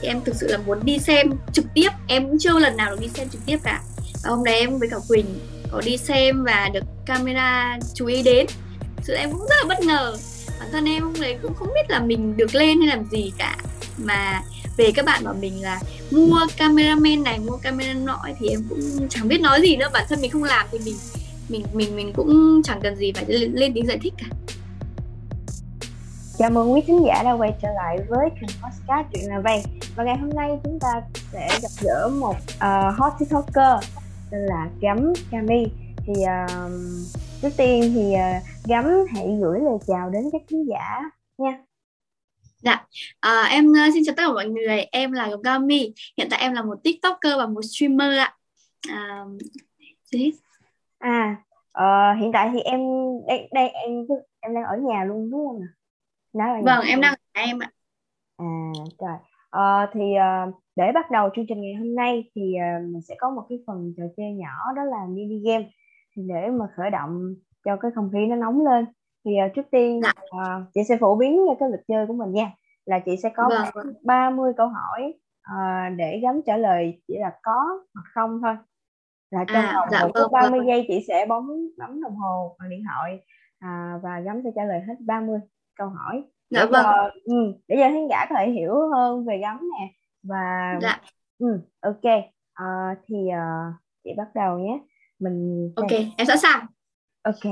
thì em thực sự là muốn đi xem trực tiếp em cũng chưa lần nào được đi xem trực tiếp cả. Và hôm đấy em với cả Quỳnh có đi xem và được camera chú ý đến. Sự em cũng rất là bất ngờ. Bản thân em hôm đấy cũng không biết là mình được lên hay làm gì cả. Mà về các bạn bảo mình là mua cameraman này mua camera nọ thì em cũng chẳng biết nói gì nữa. Bản thân mình không làm thì mình mình mình mình cũng chẳng cần gì phải lên, lên tiếng giải thích cả. Chào mừng quý khán giả đã quay trở lại với kênh podcast chuyện là vàng. Và ngày hôm nay chúng ta sẽ gặp gỡ một uh, hot tiktoker tên là Gắm Cami. Thì uh, trước tiên thì uh, Gắm hãy gửi lời chào đến các khán giả nha. Dạ, à, em uh, xin chào tất cả mọi người, em là Gami Hiện tại em là một tiktoker và một streamer ạ. À, À, uh, hiện tại thì em đây, đây em em đang ở nhà luôn đúng không ạ? Nói vâng em đang em ạ. À trời à, thì uh, để bắt đầu chương trình ngày hôm nay thì uh, mình sẽ có một cái phần trò chơi nhỏ đó là mini game. Thì để mà khởi động cho cái không khí nó nóng lên thì uh, trước tiên uh, chị sẽ phổ biến cái lịch chơi của mình nha. Là chị sẽ có vâng. 30 câu hỏi uh, để gắn trả lời chỉ là có hoặc không thôi. Là trong à, vòng dạ, một vâng, 30 vâng. giây chị sẽ bấm bấm đồng hồ bằng điện thoại à, và gắm sẽ trả lời hết 30 câu hỏi. Dạ, để vâng. cho ừ, để cho khán giả có thể hiểu hơn về gắm nè. Và dạ. ừ, ok. À, thì uh, chị bắt đầu nhé. Mình ok em sẵn sàng. Ok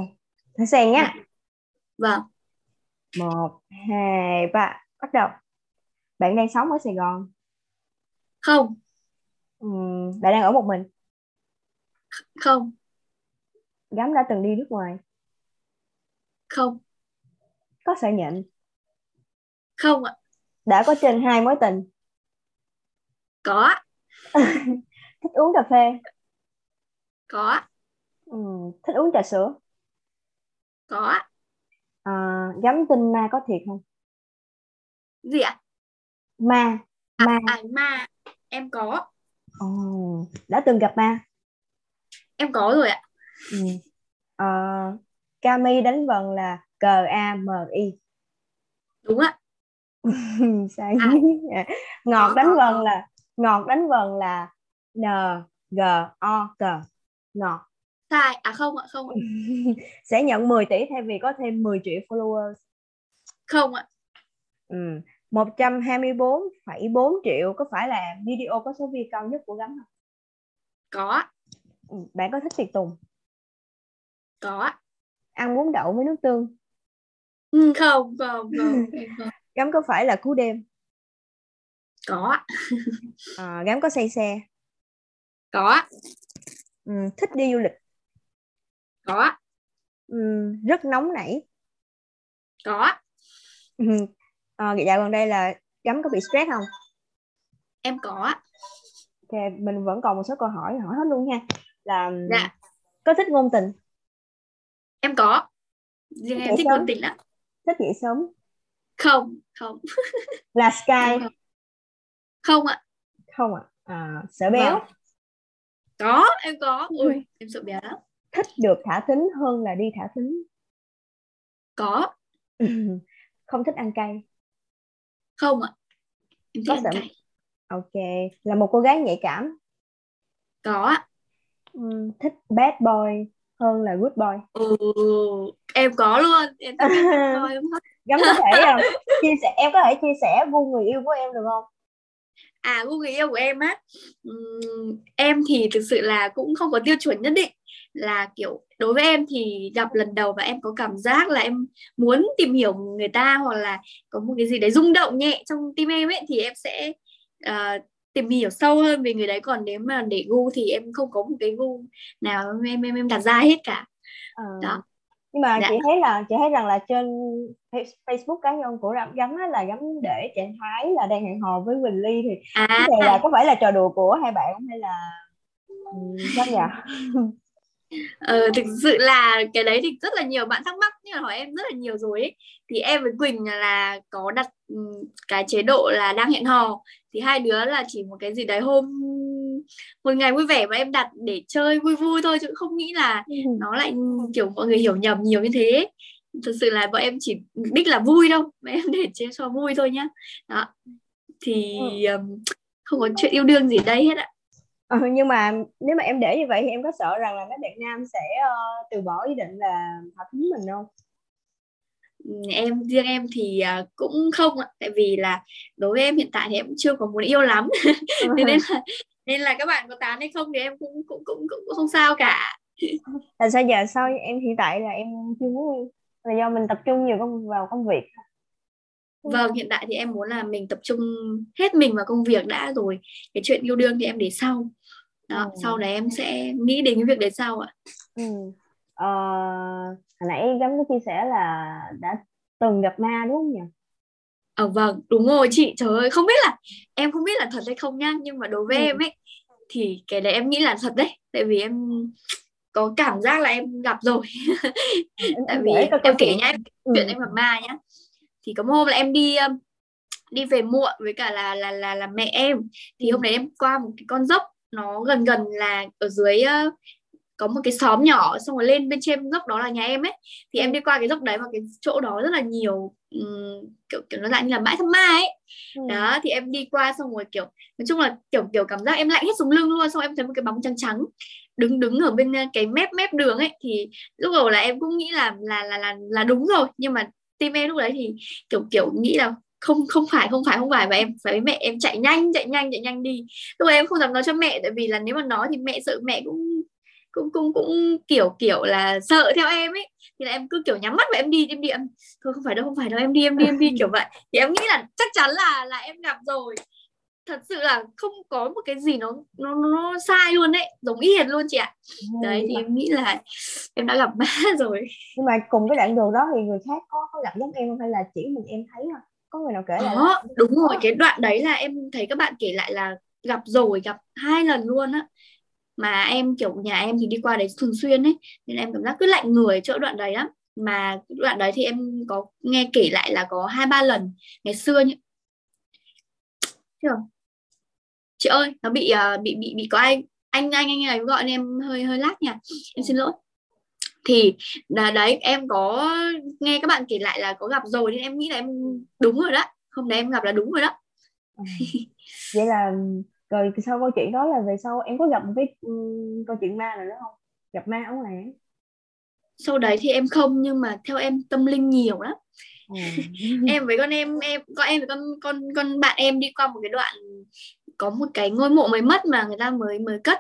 sẵn sàng nhé. Dạ. vâng. Một hai ba bắt đầu. Bạn đang sống ở Sài Gòn? Không. Ừ, bạn đang ở một mình? Không. Gắm đã từng đi nước ngoài? Không có sợ nhịn không ạ. Đã có trên hai mối tình? Có thích uống cà phê? Có ừ. thích uống trà sữa? Có à, gắm tin ma có thiệt không? Gì ạ? Ma. À, ma. à, ma. Em có. Ồ, đã từng gặp ma? Em có rồi ạ. Ừ. à, Kami đánh vần là C A M I đúng ạ sai à. ngọt đánh vần là ngọt đánh vần là N G O G ngọt sai à không ạ không ạ sẽ nhận 10 tỷ thay vì có thêm 10 triệu followers không ạ ừ. 124,4 triệu có phải là video có số view cao nhất của gắm không? Có. Ừ, bạn có thích tiệc tùng? Có. Ăn bún đậu với nước tương? Ừ, không, không, không. không. Gắm có phải là cú đêm? Có. à, Gắm có say xe? Có. Ừ, thích đi du lịch? Có. Ừ, rất nóng nảy? Có. Ừ, à, dạo gần đây là Gắm có bị stress không? Em có. Ok, mình vẫn còn một số câu hỏi hỏi hết luôn nha. Là dạ. có thích ngôn tình? Em có. Riêng em thích ngôn tình lắm. Thích dậy sớm? Không, không. là Sky? Không, không ạ. Không ạ. À, sợ béo? Vâng. Có, em có. Ui, em sợ béo lắm. Thích được thả thính hơn là đi thả thính? Có. không thích ăn cay? Không ạ. Em thích có ăn cay. Ok, là một cô gái nhạy cảm. Có. Uhm, thích bad boy hơn là good boy. Ừ, em có luôn. Em Gắm có thể không? chia sẻ em có thể chia sẻ gu người yêu của em được không? À gu người yêu của em á, em thì thực sự là cũng không có tiêu chuẩn nhất định là kiểu đối với em thì gặp lần đầu và em có cảm giác là em muốn tìm hiểu người ta hoặc là có một cái gì đấy rung động nhẹ trong tim em ấy thì em sẽ uh, tìm hiểu sâu hơn về người đấy còn nếu mà để gu thì em không có một cái gu nào em em em đặt ra hết cả à. đó nhưng mà dạ. chị thấy là chị thấy rằng là trên Facebook cá nhân của Rắm gắn là gắn để trạng thái là đang hẹn hò với Quỳnh Ly thì à. cái này là có phải là trò đùa của hai bạn hay là sao nhỉ Ờ, thực sự là cái đấy thì rất là nhiều bạn thắc mắc nhưng mà hỏi em rất là nhiều rồi ấy. thì em với Quỳnh là có đặt cái chế độ là đang hẹn hò thì hai đứa là chỉ một cái gì đấy hôm một ngày vui vẻ mà em đặt để chơi vui vui thôi chứ không nghĩ là ừ. nó lại kiểu mọi người hiểu nhầm nhiều như thế. Thực sự là bọn em chỉ đích là vui đâu mà em để chơi cho vui thôi nhá. Đó. Thì um, không có chuyện yêu đương gì đây hết ạ. Ừ, nhưng mà nếu mà em để như vậy thì em có sợ rằng là mấy bạn nam sẽ uh, từ bỏ ý định là hợp tính mình không em riêng em thì uh, cũng không ạ. Tại vì là đối với em hiện tại thì em cũng chưa có muốn yêu lắm. Nên là nên là các bạn có tán hay không thì em cũng cũng cũng cũng không sao cả. Là sao giờ sao em hiện tại là em chưa muốn là do mình tập trung nhiều công vào công việc vâng hiện tại thì em muốn là mình tập trung hết mình vào công việc đã rồi. Cái chuyện yêu đương thì em để sau. Đó ừ. sau đấy em sẽ nghĩ đến cái việc đấy sau ạ. Ừ. ờ, hồi nãy giống có chia sẻ là đã từng gặp ma đúng không nhỉ ờ vâng đúng rồi chị trời ơi không biết là em không biết là thật hay không nhá nhưng mà đối với ừ. em ấy thì cái đấy em nghĩ là thật đấy tại vì em có cảm giác là em gặp rồi tại vì em, em kể nhá em ừ. chuyện em gặp ma nhá thì có hôm là em đi đi về muộn với cả là là là là mẹ em thì ừ. hôm đấy em qua một cái con dốc nó gần gần là ở dưới uh, có một cái xóm nhỏ xong rồi lên bên trên dốc đó là nhà em ấy. Thì em đi qua cái dốc đấy và cái chỗ đó rất là nhiều um, kiểu kiểu nó dạng như là bãi thăm ma ấy. Ừ. đó thì em đi qua xong rồi kiểu nói chung là kiểu kiểu cảm giác em lạnh hết sống lưng luôn xong em thấy một cái bóng trắng trắng đứng đứng ở bên cái mép mép đường ấy. Thì lúc đầu là em cũng nghĩ là là là là là đúng rồi nhưng mà tim em lúc đấy thì kiểu kiểu nghĩ là không không phải không phải không phải. Và em phải với mẹ em chạy nhanh chạy nhanh chạy nhanh đi. Lúc em không dám nói cho mẹ tại vì là nếu mà nói thì mẹ sợ mẹ cũng cũng cũng cũng kiểu kiểu là sợ theo em ấy. Thì là em cứ kiểu nhắm mắt và em đi em đi em thôi không phải đâu không phải đâu em đi em đi em đi kiểu vậy. Thì em nghĩ là chắc chắn là là em gặp rồi. Thật sự là không có một cái gì nó nó nó sai luôn đấy giống y hệt luôn chị ạ. Đấy thì em nghĩ là em đã gặp ma rồi. Nhưng mà cùng cái đoạn đường đó thì người khác có có gặp giống em không? Hay là chỉ mình em thấy thôi? Có người nào kể lại đó, đúng rồi. Cái đoạn đấy là em thấy các bạn kể lại là gặp rồi gặp hai lần luôn á mà em kiểu nhà em thì đi qua đấy thường xuyên ấy nên em cảm giác cứ lạnh người chỗ đoạn đấy lắm. Mà đoạn đấy thì em có nghe kể lại là có hai ba lần ngày xưa nhỉ chưa? Chị ơi nó bị uh, bị bị bị có ai anh anh anh ấy gọi em hơi hơi lát nha. Em xin lỗi. Thì là đấy em có nghe các bạn kể lại là có gặp rồi nên em nghĩ là em đúng rồi đó. Hôm nay em gặp là đúng rồi đó. Ừ. Vậy là rồi sau câu chuyện đó là về sau em có gặp một cái um, câu chuyện ma nào nữa không? Gặp ma ở ngoài sau đấy thì em không nhưng mà theo em tâm linh nhiều lắm. À. em với con em em con em với con con con bạn em đi qua một cái đoạn có một cái ngôi mộ mới mất mà người ta mới mới cất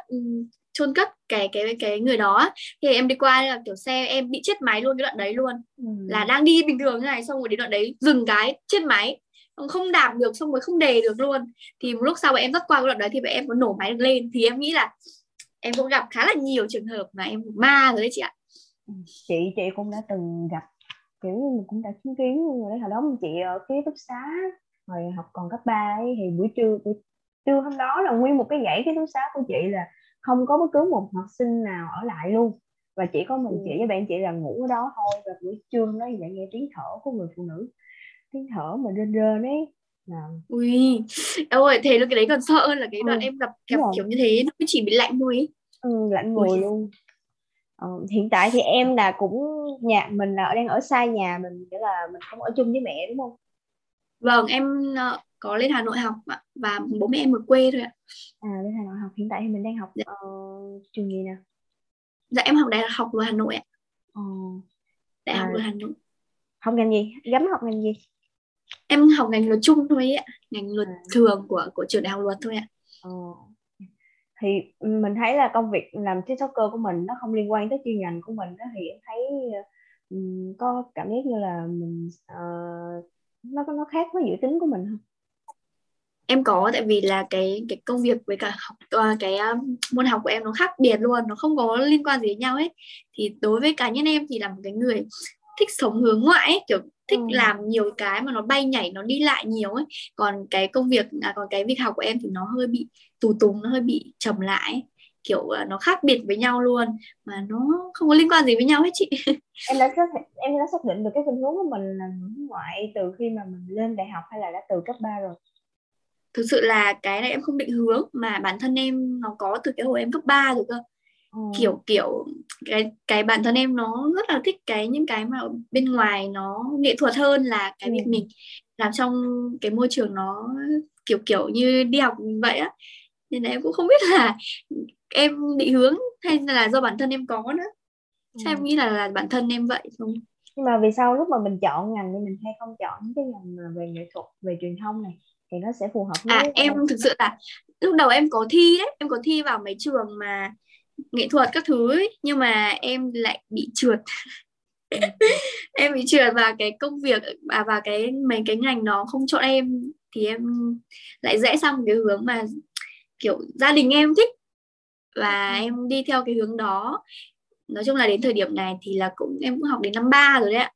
chôn cất cái cái cái người đó thì em đi qua là kiểu xe em bị chết máy luôn cái đoạn đấy luôn. Ừ. là đang đi bình thường như này xong rồi đến đoạn đấy dừng cái chết máy không đạp được xong rồi không đề được luôn. Thì một lúc sau em dắt qua cái đoạn đấy thì em có nổ máy lên. Thì em nghĩ là em cũng gặp khá là nhiều trường hợp mà em ma rồi đấy chị ạ. Ừ, chị chị cũng đã từng gặp kiểu như cũng đã chứng kiến rồi đấy. Hồi đó chị ở ký túc xá hồi học còn cấp 3 ấy, thì buổi trưa buổi trưa hôm đó là nguyên một cái dãy ký túc xá của chị là không có bất cứ một học sinh nào ở lại luôn. Và chỉ có mình chị với bạn chị là ngủ ở đó thôi. Và buổi trưa đó thì lại nghe tiếng thở của người phụ nữ tiếng thở mà rên rên ấy. Là ui em ơi thế là cái đấy còn sợ hơn là cái đoạn ừ, em gặp gặp kiểu như thế nó chỉ bị lạnh thôi ấy. ừ, lạnh người luôn. Ờ, hiện tại thì em là cũng nhà mình là đang ở xa nhà mình nghĩa là mình không ở chung với mẹ đúng không? Vâng em uh, có lên Hà Nội học ạ và bố mẹ em ở quê thôi ạ. À lên Hà Nội học hiện tại thì mình đang học dạ. uh, trường gì nào dạ em học đại học luật Hà Nội ạ. Ờ. đại học à, luật Hà Nội. Học ngành gì? Gắm học ngành gì em học ngành luật chung thôi ạ ngành luật à. thường của của trường đại học luật thôi ạ ờ. thì mình thấy là công việc làm tiktoker của mình nó không liên quan tới chuyên ngành của mình đó thì em thấy um, có cảm giác như là mình uh, nó nó khác với dự tính của mình không em có tại vì là cái cái công việc với cả học cái um, môn học của em nó khác biệt luôn nó không có liên quan gì với nhau ấy thì đối với cá nhân em thì là một cái người thích sống hướng ngoại ấy, kiểu thích ừ. làm nhiều cái mà nó bay nhảy nó đi lại nhiều ấy còn cái công việc à, còn cái việc học của em thì nó hơi bị tù túng nó hơi bị trầm lại ấy. kiểu uh, nó khác biệt với nhau luôn mà nó không có liên quan gì với nhau hết chị em đã xác em đã xác định được cái phương hướng của mình là ngoại từ khi mà mình lên đại học hay là đã từ cấp 3 rồi thực sự là cái này em không định hướng mà bản thân em nó có từ cái hồi em cấp 3 rồi cơ ừ. kiểu kiểu cái cái bản thân em nó rất là thích cái những cái mà bên ngoài nó nghệ thuật hơn là cái ừ. việc mình làm trong cái môi trường nó kiểu kiểu như đi học vậy á nên là em cũng không biết là em định hướng hay là do bản thân em có nữa ừ. em nghĩ là là bản thân em vậy không nhưng mà vì sao lúc mà mình chọn ngành thì mình hay không chọn những cái ngành về nghệ thuật về truyền thông này thì nó sẽ phù hợp với à em thực sự là lúc đầu em có thi đấy em có thi vào mấy trường mà nghệ thuật các thứ ấy, nhưng mà em lại bị trượt. Em bị trượt vào cái công việc và vào cái mấy cái ngành nó không chọn em thì em lại rẽ sang cái hướng mà kiểu gia đình em thích. Và ừ. em đi theo cái hướng đó. Nói chung là đến thời điểm này thì là cũng em cũng học đến năm ba rồi đấy ạ.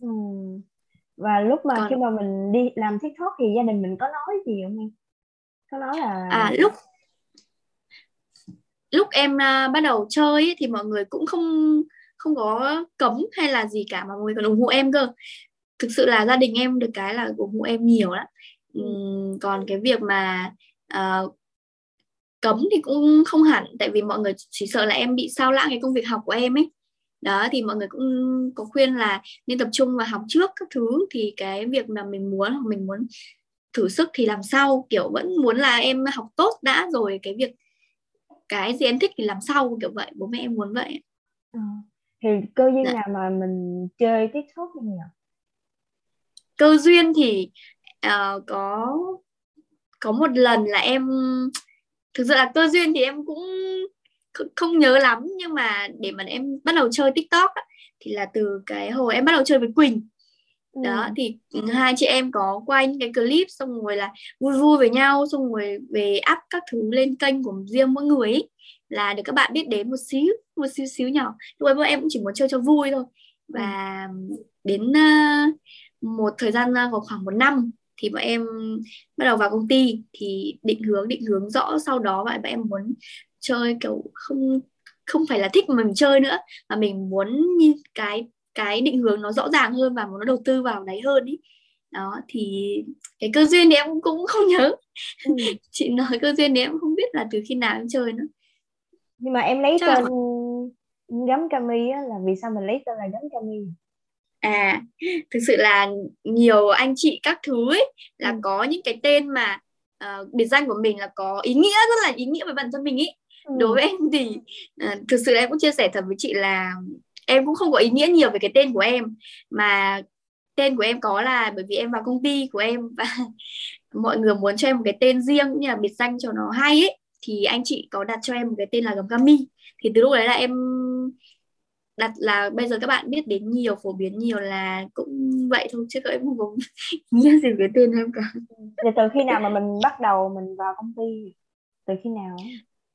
Ừ. và lúc mà Còn... khi mà mình đi làm tiktok thì gia đình mình có nói gì không em? Có nói là à lúc lúc em uh, bắt đầu chơi ấy, thì mọi người cũng không không có cấm hay là gì cả mà mọi người còn ủng hộ em cơ. Thực sự là gia đình em được cái là ủng hộ em nhiều lắm. Uhm, còn cái việc mà uh, cấm thì cũng không hẳn tại vì mọi người chỉ sợ là em bị sao lãng cái công việc học của em ấy. Đó thì mọi người cũng có khuyên là nên tập trung vào học trước các thứ. Thì cái việc mà mình muốn hoặc mình muốn thử sức thì làm sau. Kiểu vẫn muốn là em học tốt đã rồi cái việc cái gì em thích thì làm sau kiểu vậy bố mẹ em muốn vậy ừ. thì cơ duyên dạ. nào mà mình chơi tiktok không nhỉ cơ duyên thì uh, có có một lần là em thực sự là cơ duyên thì em cũng không nhớ lắm nhưng mà để mà em bắt đầu chơi tiktok á, thì là từ cái hồi em bắt đầu chơi với quỳnh đó ừ. thì hai chị em có quay những cái clip xong rồi là vui vui với nhau xong rồi về up các thứ lên kênh của riêng mỗi người ấy, là được các bạn biết đến một xíu một xíu xíu nhỏ lúc ấy em cũng chỉ muốn chơi cho vui thôi và ừ. đến uh, một thời gian uh, khoảng một năm thì bọn em bắt đầu vào công ty thì định hướng định hướng rõ sau đó vậy bọn em muốn chơi kiểu không không phải là thích mà mình chơi nữa mà mình muốn như cái cái định hướng nó rõ ràng hơn và muốn nó đầu tư vào đấy hơn ý đó thì cái cơ duyên thì em cũng không nhớ ừ. chị nói cơ duyên thì em không biết là từ khi nào em chơi nữa nhưng mà em lấy Chắc tên là... gấm Cami á là vì sao mình lấy tên là gấm Cami à thực sự là nhiều anh chị các thứ ấy là ừ. có những cái tên mà uh, biệt danh của mình là có ý nghĩa rất là ý nghĩa với bản thân mình ý ừ. đối với em thì uh, thực sự em cũng chia sẻ thật với chị là em cũng không có ý nghĩa nhiều về cái tên của em mà tên của em có là bởi vì em vào công ty của em và mọi người muốn cho em một cái tên riêng cũng như là biệt danh cho nó hay ấy thì anh chị có đặt cho em một cái tên là gầm Cami thì từ lúc đấy là em đặt là bây giờ các bạn biết đến nhiều phổ biến nhiều là cũng vậy thôi chứ các em không có nghĩa gì cái tên em cả. Thì từ khi nào mà mình bắt đầu mình vào công ty? Từ khi nào?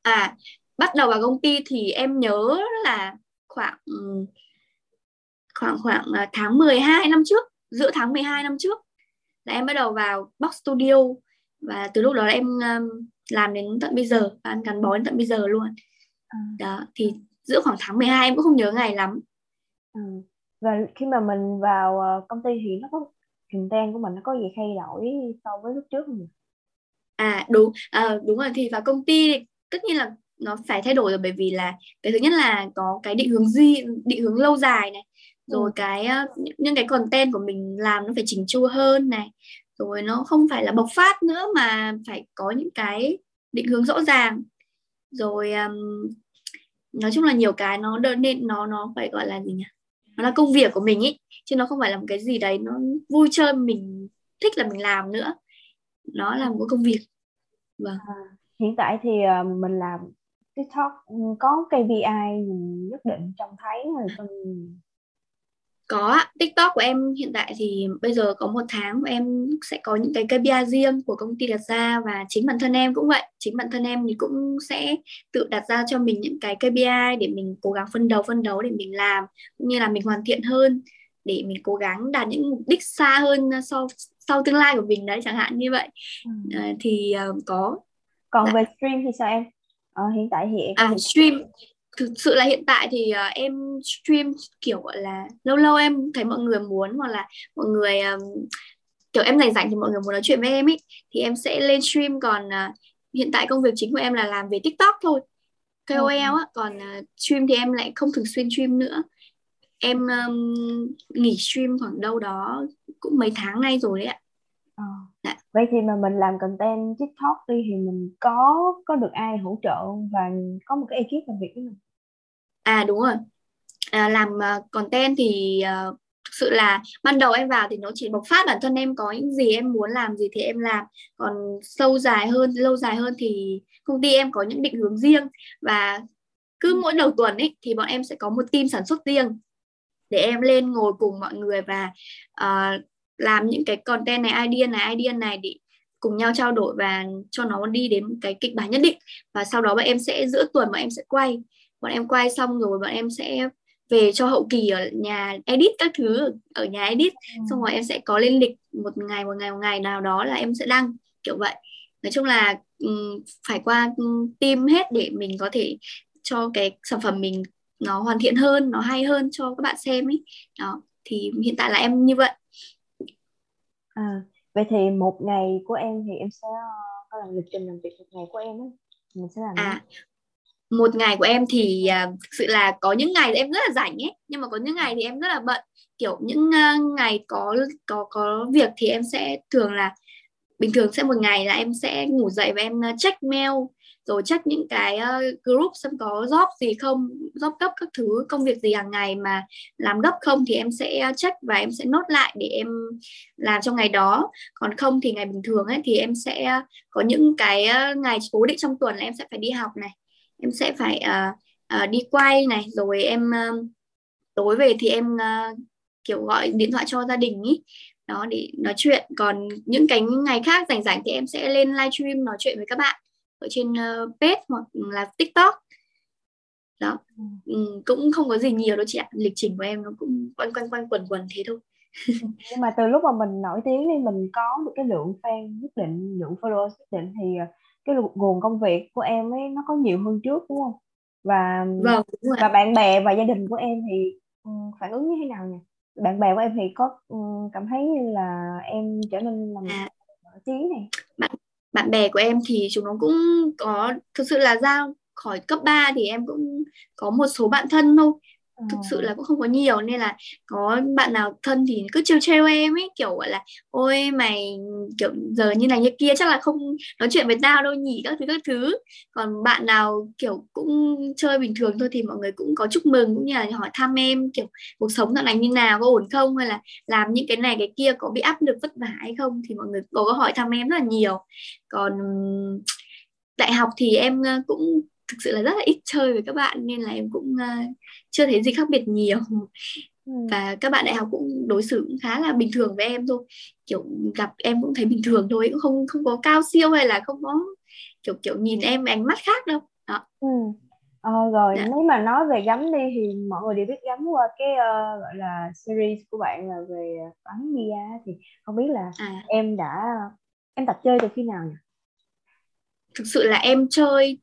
À bắt đầu vào công ty thì em nhớ là khoảng khoảng khoảng à, tháng 12 năm trước giữa tháng 12 năm trước là em bắt đầu vào Box Studio và từ lúc đó là em làm đến tận bây giờ và gắn bó đến tận bây giờ luôn à. đó thì giữa khoảng tháng 12 em cũng không nhớ ngày lắm ừ. và khi mà mình vào ờ, công ty thì nó có content của mình nó có gì thay đổi so với lúc trước không à đúng à, đúng rồi thì vào công ty tất nhiên là nó phải thay đổi rồi bởi vì là cái thứ nhất là có cái định hướng gì định hướng lâu dài này rồi ừ. cái ờ, những cái content của mình làm nó phải chỉnh chu hơn này rồi nó không phải là bộc phát nữa mà phải có những cái định hướng rõ ràng. Rồi um, nói chung là nhiều cái nó đơn nên nó nó phải gọi là gì nhỉ? Nó là công việc của mình ý chứ nó không phải là một cái gì đấy nó vui chơi mình thích là mình làm nữa. Nó là một công việc. Vâng. À, hiện tại thì uh, mình làm TikTok có KPI gì nhất định trong thấy hay có TikTok của em hiện tại thì bây giờ có một tháng của em sẽ có những cái KPI riêng của công ty đặt ra và chính bản thân em cũng vậy. Chính bản thân em thì cũng sẽ tự đặt ra cho mình những cái KPI để mình cố gắng phân đấu phân đấu để mình làm cũng như là mình hoàn thiện hơn để mình cố gắng đạt những mục đích xa hơn sau sau tương lai của mình đấy chẳng hạn như vậy. Ừ. à, thì uh, có. Còn dạ. về stream thì sao em ờ, hiện tại thì em à stream. Thực sự là hiện tại thì uh, em stream kiểu gọi là lâu lâu em thấy mọi người muốn hoặc là mọi người um, kiểu em rảnh rảnh thì mọi người muốn nói chuyện với em ấy thì em sẽ lên stream. Còn uh, hiện tại công việc chính của em là làm về tiktok thôi KOL á. Còn uh, stream thì em lại không thường xuyên stream nữa. Em um, nghỉ stream khoảng đâu đó cũng mấy tháng nay rồi đấy ạ à. dạ. vậy thì mà mình làm content tiktok đi thì mình có có được ai hỗ trợ và có một cái ekip làm việc với mình? À đúng rồi. À, làm uh, content thì uh, thực sự là ban đầu em vào thì nó chỉ bộc phát bản thân em có những gì em muốn làm gì thì em làm. Còn sâu dài hơn lâu dài hơn thì công ty em có những định hướng riêng. Và cứ mỗi đầu tuần ấy thì bọn em sẽ có một team sản xuất riêng để em lên ngồi cùng mọi người và uh, làm những cái content này idea này idea này để cùng nhau trao đổi và cho nó đi đến cái kịch bản nhất định. Và sau đó bọn em sẽ giữa tuần bọn em sẽ quay. Bọn em quay xong rồi bọn em sẽ về cho hậu kỳ ở nhà edit các thứ ở nhà edit. Ừ. xong rồi em sẽ có lên lịch một ngày một ngày một ngày nào đó là em sẽ đăng kiểu vậy. Nói chung là um, phải qua team hết để mình có thể cho cái sản phẩm mình nó hoàn thiện hơn nó hay hơn cho các bạn xem ấy đó thì hiện tại là em như vậy à, vậy thì một ngày của em thì em sẽ có làm lịch trình làm việc một ngày của em ấy mình sẽ làm à một ngày của em thì uh, thực sự là có những ngày em rất là rảnh ấy nhưng mà có những ngày thì em rất là bận. Kiểu những uh, ngày có có có việc thì em sẽ thường là bình thường sẽ một ngày là em sẽ ngủ dậy và em uh, check mail rồi check những cái uh, group xem có job gì không job cấp các thứ công việc gì hàng ngày mà làm gấp không thì em sẽ ờ, check và em sẽ nốt lại để em làm trong ngày đó. Còn không thì ngày bình thường ấy thì em sẽ ờ, có những cái ngày cố định trong tuần là em sẽ phải đi học này em sẽ phải uh, uh, đi quay này rồi em uh, tối về thì em uh, kiểu gọi điện thoại cho gia đình ý đó để nói chuyện. Còn những cái ngày khác rảnh rảnh thì em sẽ lên livestream nói chuyện với các bạn ở trên uh, page hoặc là tiktok. Đó. Ừ, cũng không có gì nhiều đâu chị ạ. Lịch trình của em nó cũng quanh quanh quanh quần quần thế thôi. Nhưng mà từ lúc mà mình nổi tiếng thì mình có được cái lượng fan nhất định lượng follower nhất định thì cái nguồn công việc của em ấy nó có nhiều hơn trước đúng không? Và vâng, đúng và bạn bè và gia đình của em thì um, phản ứng như thế nào nhỉ? Bạn bè của em thì có um, cảm thấy như là em trở nên làm à, nổi tiếng này. Bạn bạn bè của em thì chúng nó cũng có, thực sự là ra khỏi cấp 3 thì em cũng có một số bạn thân thôi. Ờ. thực sự là cũng không có nhiều, nên là có bạn nào thân thì cứ trêu trêu em ấy, kiểu, gọi là, ôi, mày, kiểu, giờ như này như kia, chắc là không nói chuyện với tao đâu nhỉ? các thứ các thứ. Còn bạn nào, kiểu, cũng chơi bình thường thôi thì mọi người cũng có chúc mừng, cũng như là hỏi thăm em, kiểu, cuộc sống dạo này như nào, có ổn không? hay là làm những cái này, cái kia, có bị áp lực vất vả hay không? thì mọi người có hỏi thăm em rất là nhiều. Còn đại học thì em cũng thực sự là rất là ít chơi với các bạn nên là em cũng uh, chưa thấy gì khác biệt nhiều ừ. và các bạn đại học cũng đối xử cũng khá là bình thường với em thôi kiểu gặp em cũng thấy bình thường thôi cũng không không có cao siêu hay là không có kiểu kiểu nhìn em ánh mắt khác đâu đó ừ. Ờ, rồi dạ. nếu mà nói về gắm đi thì mọi người đều biết gắm qua cái uh, gọi là series của bạn là về bắn bia thì không biết là à. em đã em tập chơi từ khi nào nhỉ? Thực sự là em chơi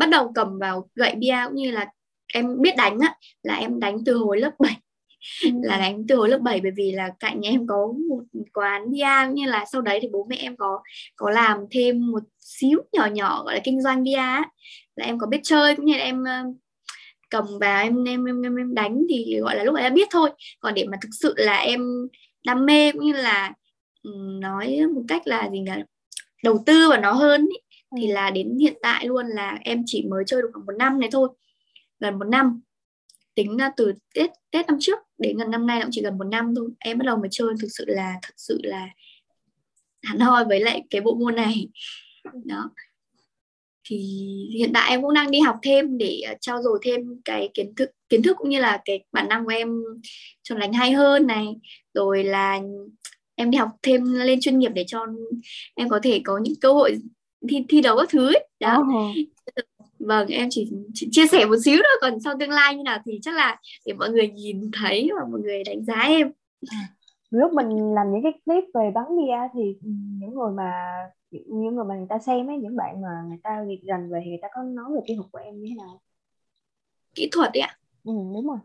bắt đầu cầm vào gậy bia cũng như là em biết đánh á là em đánh từ hồi lớp 7 ừ. là đánh từ hồi lớp 7 bởi vì là cạnh nhà em có một quán bia như là sau đấy thì bố mẹ em có có làm thêm một xíu nhỏ nhỏ gọi là kinh doanh bia á. Là em có biết chơi cũng như là em cầm vào em em em, em, em đánh thì gọi là lúc ấy đã biết thôi. Còn để mà thực sự là em đam mê cũng như là nói một cách là gì nhỉ đầu tư vào nó hơn ý, thì ừ. là đến hiện tại luôn là em chỉ mới chơi được khoảng một năm này thôi. Gần một năm. Tính từ tết tết năm trước đến gần năm nay cũng chỉ gần một năm thôi. Em bắt đầu mới chơi thực sự là thật sự là hẳn hoi với lại cái bộ môn này. Đó. Thì hiện tại em cũng đang đi học thêm để ờ, trao dồi thêm cái kiến thức kiến thức cũng như là cái bản năng của em cho đánh hay hơn này. Rồi là em đi học thêm lên chuyên nghiệp để cho em có thể có những cơ hội thi thi đấu các thứ ấy. đó. Oh. vâng em chỉ, chỉ chia sẻ một xíu thôi còn sau tương lai như nào thì chắc là để mọi người nhìn thấy và mọi người đánh giá em. À, lúc mình làm những cái clip về bắn bia thì những người mà những người mà người ta xem ấy những bạn mà người ta việc rành về thì người ta có nói về kỹ thuật của em như thế nào? Kỹ thuật ấy ạ. Ừ, đúng rồi.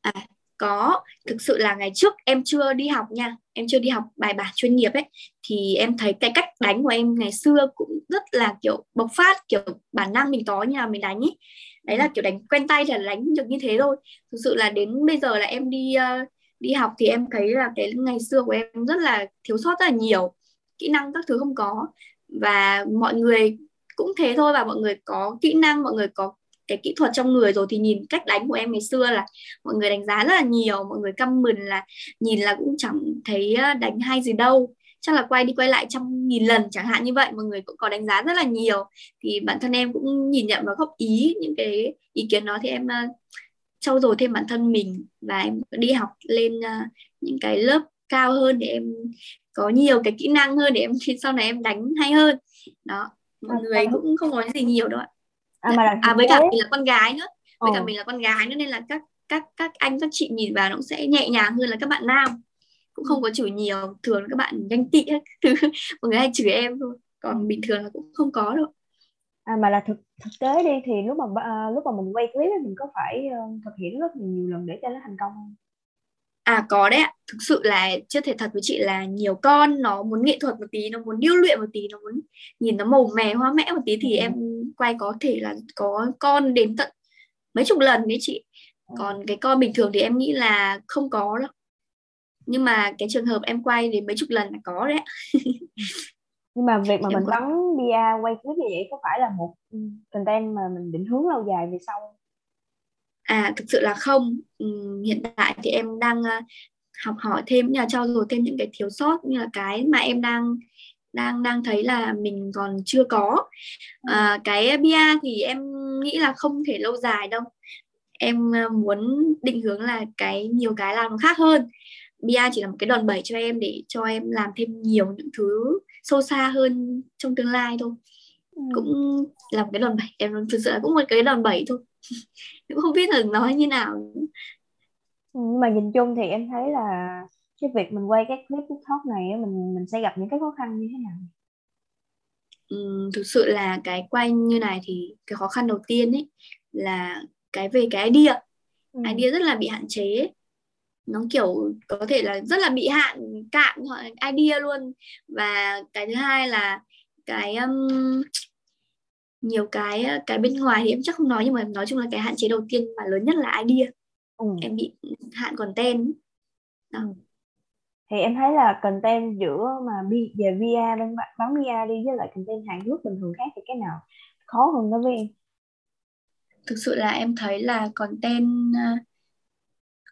À có. Thực sự là ngày trước em chưa đi học nha. Em chưa đi học bài bản chuyên nghiệp ấy. Thì em thấy cái cách đánh của em ngày xưa cũng rất là kiểu bộc phát kiểu bản năng mình có như là mình đánh ấy. Đấy là kiểu đánh quen tay là đánh được như thế thôi. Thực sự là đến bây giờ là em đi uh, đi học thì em thấy là cái ngày xưa của em rất là thiếu sót rất là nhiều. Kỹ năng các thứ không có. Và mọi người cũng thế thôi và mọi người có kỹ năng mọi người có cái kỹ thuật trong người rồi thì nhìn cách đánh của em ngày xưa là mọi người đánh giá rất là nhiều mọi người căm mừng là nhìn là cũng chẳng thấy đánh hay gì đâu. Chắc là quay đi quay lại trăm nghìn lần chẳng hạn như vậy mọi người cũng có đánh giá rất là nhiều. Thì bản thân em cũng nhìn nhận và góp ý những cái ý kiến đó thì em uh, trau dồi thêm bản thân mình và em đi học lên uh, những cái lớp cao hơn để em có nhiều cái kỹ năng hơn để em sau này em đánh hay hơn. Đó mọi à, người cũng không nói gì nhiều đâu ạ à, mà là à với cả mình là con gái nữa. Với cả mình là con gái nữa nên là các các các anh các chị nhìn vào nó cũng sẽ nhẹ nhàng hơn là các bạn nam. Cũng không có chửi nhiều thường các bạn ganh tị thứ. Mọi người hay chửi em thôi. Còn bình thường là cũng không có đâu. À mà là thực thực tế đi thì lúc mà à, lúc mà mình quay clip mình có phải uh, thực hiện rất là nhiều lần để cho nó thành công không À có đấy ạ, thực sự là chưa thể thật với chị là nhiều con nó muốn nghệ thuật một tí, nó muốn điêu luyện một tí, nó muốn nhìn nó màu mè hoa mẽ một tí thì ừ. em quay có thể là có con đến tận mấy chục lần đấy chị. Ừ. Còn cái con bình thường thì em nghĩ là không có đâu. Nhưng mà cái trường hợp em quay đến mấy chục lần là có đấy. Nhưng mà việc mà em mình bắn bia quay clip như vậy có phải là một content mà mình định hướng lâu dài về sau à thực sự là không. Uhm, hiện tại thì em đang uh, học hỏi thêm nhà là trao dồi thêm những cái thiếu sót như là cái mà em đang đang đang thấy là mình còn chưa có. À, cái bia thì em nghĩ là không thể lâu dài đâu. Em ờ, muốn định hướng là cái nhiều cái làm khác hơn. Bia chỉ là một cái đòn bẩy cho em để cho em làm thêm nhiều những thứ sâu xa hơn trong tương lai thôi ừ. cũng là một cái đòn bẩy. Em thực sự là cũng một cái đòn bẩy thôi. Cũng không biết là nói như nào ừ, nhưng mà nhìn chung thì em thấy là cái việc mình quay các clip tiktok này mình mình sẽ gặp những cái khó khăn như thế nào? Ừ, thực sự là cái quay như này thì cái khó khăn đầu tiên ấy là cái về cái idea. Ừ. idea rất là bị hạn chế. Nó kiểu có thể là rất là bị hạn cạn hoặc idea luôn. Và cái thứ hai là cái um, nhiều cái cái bên ngoài thì em chắc không nói nhưng mà nói chung là cái hạn chế đầu tiên mà lớn nhất là idea ừ. em bị hạn content đó. Ừ. thì em thấy là content giữa mà về VR bên bán VR đi với lại content hài hước bình thường khác thì cái nào khó hơn đó với em thực sự là em thấy là content à,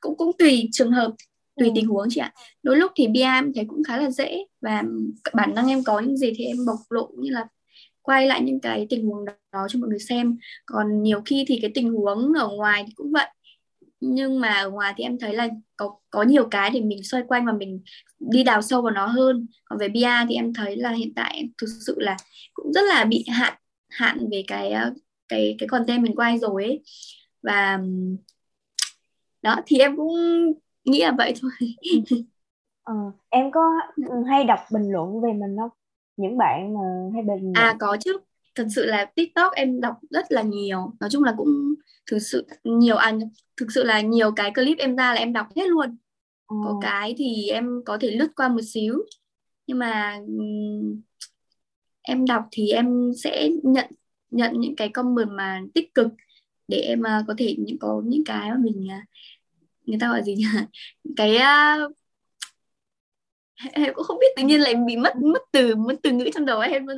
cũng cũng tùy trường hợp tùy ừ. tình huống chị ạ. Đôi lúc thì BM em thấy cũng khá là dễ và bản năng em có những gì thì em bộc lộ như là quay lại những cái tình huống đó cho mọi người xem. Còn nhiều khi thì cái tình huống ở ngoài thì cũng vậy. Nhưng mà ở ngoài thì em thấy là có có nhiều cái để mình xoay quanh và mình đi đào sâu vào nó hơn. Còn về bia thì em thấy là hiện tại thực sự là cũng rất là bị hạn hạn về cái cái cái content mình quay rồi ấy. Và đó thì em cũng nghĩ là vậy thôi. Ờ, em có hay đọc bình luận về mình không? Những bạn mà hay bình à có chứ. Thật sự là tiktok em đọc rất là nhiều. Nói chung là cũng thực sự nhiều à thực sự là nhiều cái clip em ra là em đọc hết luôn. Ừ. có cái thì em có thể lướt qua một xíu. Nhưng mà em đọc thì em sẽ nhận nhận những cái comment mà tích cực để em có thể những có những cái mà mình uh, người ta gọi gì nhỉ? Cái uh, em cũng không biết tự nhiên lại bị mất mất từ mất từ ngữ trong đầu em luôn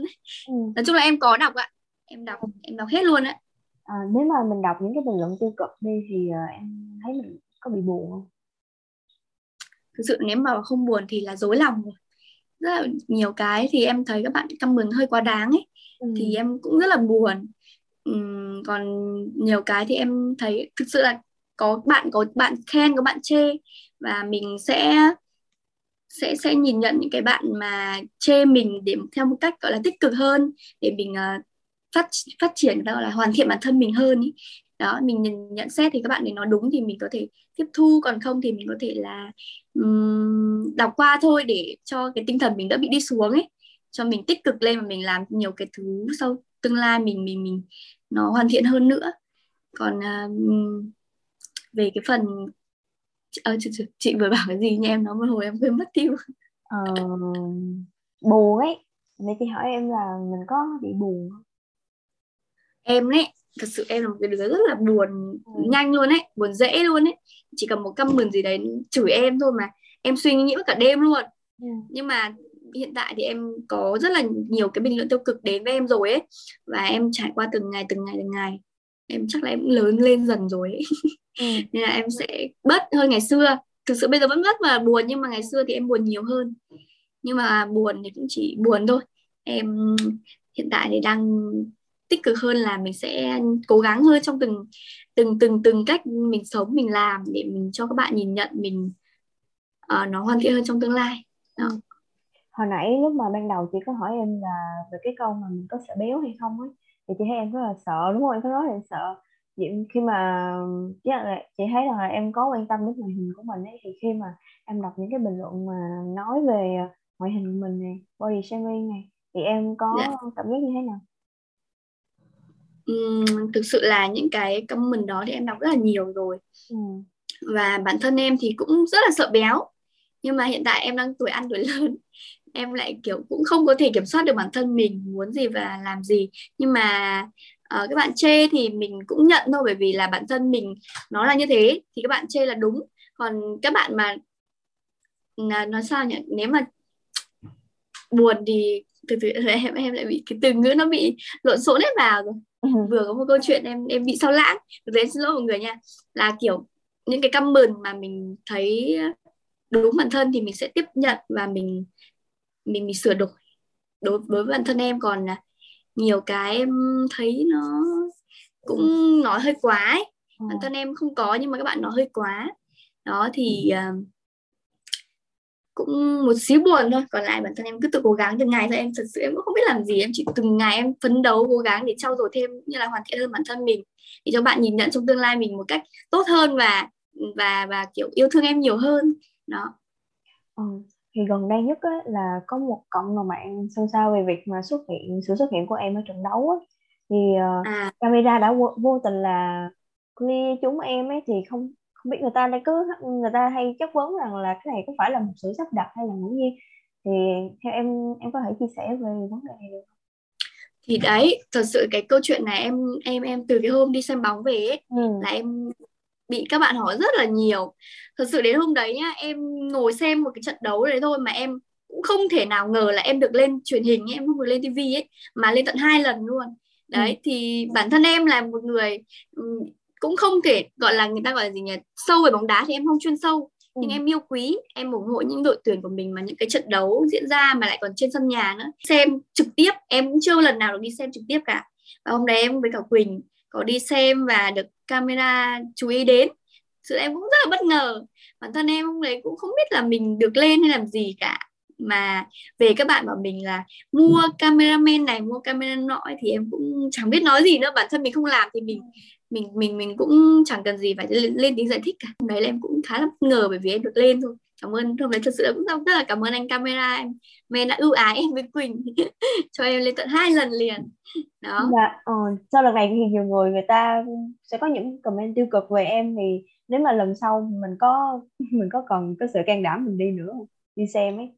ừ. nói chung là em có đọc ạ. Em đọc em đọc hết luôn á à, nếu mà mình đọc những cái bình luận tiêu cực đi thì uh, em thấy mình có bị buồn không? Thực sự nếu mà không buồn thì là dối lòng rồi. Rất là nhiều cái thì em thấy các bạn comment hơi quá đáng ấy. Ừ. thì em cũng rất là buồn. Uhm, còn nhiều cái thì em thấy thực sự là có bạn có bạn khen có bạn chê. Và mình sẽ sẽ sẽ nhìn nhận những cái bạn mà chê mình để theo một cách gọi là tích cực hơn để mình uh, phát phát triển gọi là hoàn thiện bản thân mình hơn ý. đó mình nhìn nhận xét thì các bạn ấy nói đúng thì mình có thể tiếp thu còn không thì mình có thể là um, đọc qua thôi để cho cái tinh thần mình đỡ bị đi xuống ấy. Cho mình tích cực lên và mình làm nhiều cái thứ sau tương lai mình mình mình nó hoàn thiện hơn nữa. Còn uh, về cái phần à, chị, chị, chị vừa bảo cái gì nha em nói một hồi em quên mất tiêu. Ờ, buồn ấy. Nên chị hỏi em là mình có bị buồn không? Em ấy thật sự em là một cái đứa rất là buồn ừ. nhanh luôn ấy buồn dễ luôn ấy. Chỉ cần một căm mừng gì đấy chửi em thôi mà em suy nghĩ cả đêm luôn. Ừ. nhưng mà hiện tại thì em có rất là nhiều cái bình luận tiêu cực đến với em rồi ấy. Và em trải qua từng ngày từng ngày từng ngày. Em chắc là em cũng lớn lên dần rồi ấy. Ừ. nên là em sẽ bớt hơn ngày xưa. Thực sự bây giờ vẫn rất là buồn nhưng mà ngày xưa thì em buồn nhiều hơn. Nhưng mà buồn thì cũng chỉ buồn thôi. Em hiện tại thì đang tích cực hơn là mình sẽ cố gắng hơn trong từng từng từng từng cách mình sống mình làm để mình cho các bạn nhìn nhận mình uh, nó hoàn thiện hơn trong tương lai. Đó. hồi nãy lúc mà ban đầu chị có hỏi em là về cái câu mà mình có sợ béo hay không ấy thì chị thấy em rất là sợ đúng không? Em có nói là em sợ khi mà chị thấy rằng là em có quan tâm đến ngoại hình của mình ấy thì khi mà em đọc những cái bình luận mà nói về ngoại hình của mình này body shaming này thì em có dạ. cảm giác như thế nào? Uhm, thực sự là những cái comment đó thì em đọc rất là nhiều rồi. Ừ. và bản thân em thì cũng rất là sợ béo. Nhưng mà hiện tại em đang tuổi ăn tuổi lớn. Em lại kiểu cũng không có thể kiểm soát được bản thân mình muốn gì và làm gì. Nhưng mà uh, các bạn chê thì mình cũng nhận thôi bởi vì là bản thân mình nó là như thế thì các bạn chê là đúng. Còn các bạn mà nói sao nhỉ? Nếu mà buồn thì từ từ em em lại bị cái từ ngữ nó bị lộn xộn hết vào rồi. Ừ. vừa có một câu chuyện em em bị sao lãng. Thực tế xin lỗi mọi người nha. Là kiểu những cái comment mà mình thấy đúng bản thân thì mình sẽ tiếp nhận và mình mình mình sửa đổi đối đối với bản thân em. Còn là nhiều cái em thấy nó cũng nói hơi quá ấy. Ừ. bản thân em không có nhưng mà các bạn nói hơi quá. Đó thì uh, cũng một xíu buồn thôi. Còn lại bản thân em cứ tự cố gắng từng ngày thôi. Em thật sự em cũng không biết làm gì. Em chỉ từng ngày em phấn đấu cố gắng để trau dồi thêm như là hoàn thiện hơn bản thân mình. Để cho bạn nhìn nhận trong tương lai mình một cách tốt hơn và và và kiểu yêu thương em nhiều hơn. Đó. Ừ. thì gần đây nhất á, là có một cộng đồng mạng xôn xao về việc mà xuất hiện sự xuất hiện của em ở trận đấu á. thì uh, à. camera đã vô, vô tình là clear chúng em ấy thì không không biết người ta lại cứ người ta hay chất vấn rằng là cái này có phải là một sự sắp đặt hay là ngẫu nhiên thì theo em em có thể chia sẻ về vấn đề này được không? thì đấy thật sự cái câu chuyện này em em em từ cái hôm đi xem bóng về ấy, ừ. là em bị các bạn hỏi rất là nhiều. Thật sự đến hôm đấy nhá em ngồi xem một cái trận đấu đấy thôi mà em cũng không thể nào ngờ là em được lên truyền hình ấy, em không được lên tivi ấy mà lên tận hai lần luôn. Đấy ừ. thì bản thân em là một người cũng không thể gọi là người ta gọi là gì nhỉ? Sâu về bóng đá thì em không chuyên sâu. Ừ. nhưng em yêu quý em ủng hộ những đội tuyển của mình mà những cái trận đấu diễn ra mà lại còn trên sân nhà nữa. Xem trực tiếp em cũng chưa lần nào được đi xem trực tiếp cả. Và hôm đấy em với cả Quỳnh có đi xem và được camera chú ý đến. Sự em cũng rất là bất ngờ. Bản thân em hôm đấy cũng không biết là mình được lên hay làm gì cả. Mà về các bạn bảo mình là mua cameraman này mua camera nọ thì em cũng chẳng biết nói gì nữa. Bản thân mình không làm thì mình mình mình mình cũng chẳng cần gì phải lên, lên tiếng giải thích cả. Đấy là em cũng khá là bất ngờ bởi vì em được lên thôi cảm ơn hôm đấy thật sự cũng rất là cảm ơn anh camera em. Men đã ưu ái em với quỳnh. Cho em lên tận hai lần liền. Đó. Dạ, ờ, sau lần này thì nhiều người người ta sẽ có những comment tiêu cực về em thì nếu mà lần sau mình có mình có còn có sự can đảm mình đi nữa không đi xem ấy.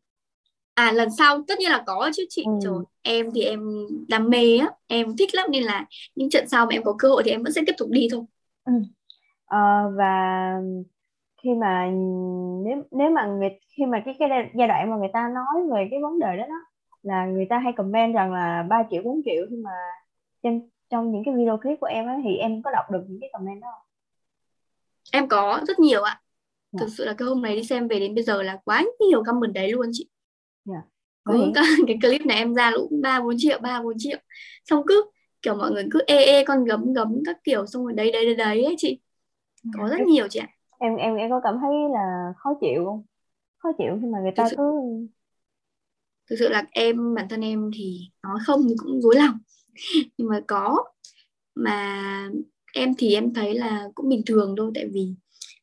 À lần sau tất nhiên là có chứ chị. Ừ. rồi em thì em đam mê á. Em thích lắm nên là những trận sau mà em có cơ hội thì em vẫn sẽ tiếp tục đi thôi. Ừ. à, và khi mà nếu nếu mà người khi mà cái cái giai đoạn mà người ta nói về cái vấn đề đó đó là người ta hay comment rằng là 3 triệu 4 triệu nhưng mà trên trong những cái video clip của em á thì em có đọc được những cái comment đó không? Em có rất nhiều ạ. Dạ. Thực sự là cái hôm này đi xem về đến bây giờ là quá nhiều comment đấy luôn chị yeah. Dạ. Có cái, cái clip này em ra cũng ba bốn triệu ba bốn triệu xong cứ kiểu mọi người cứ ê ê con gấm gấm các kiểu xong rồi đấy đấy đấy đấy ấy chị có rất nhiều chị ạ em em em có cảm thấy là khó chịu không? Khó chịu khi mà người ta thực sự, cứ thực sự là em bản thân em thì nói không thì cũng dối lòng. Nhưng mà có. Mà em thì em thấy là cũng bình thường thôi tại vì